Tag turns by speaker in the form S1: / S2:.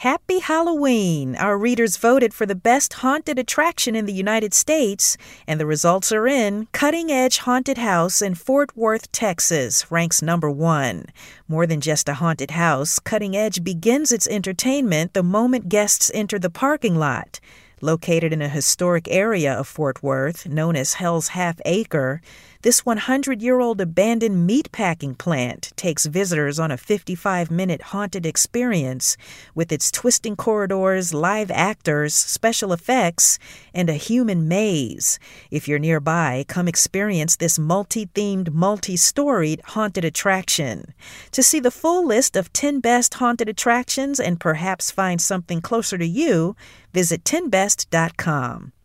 S1: Happy Halloween! Our readers voted for the best haunted attraction in the United States, and the results are in. Cutting Edge Haunted House in Fort Worth, Texas ranks number one. More than just a haunted house, Cutting Edge begins its entertainment the moment guests enter the parking lot. Located in a historic area of Fort Worth known as Hell's Half Acre, this 100 year old abandoned meatpacking plant takes visitors on a 55 minute haunted experience with its twisting corridors, live actors, special effects, and a human maze. If you're nearby, come experience this multi themed, multi storied haunted attraction. To see the full list of 10 best haunted attractions and perhaps find something closer to you, visit 10best.com. Podcast.com.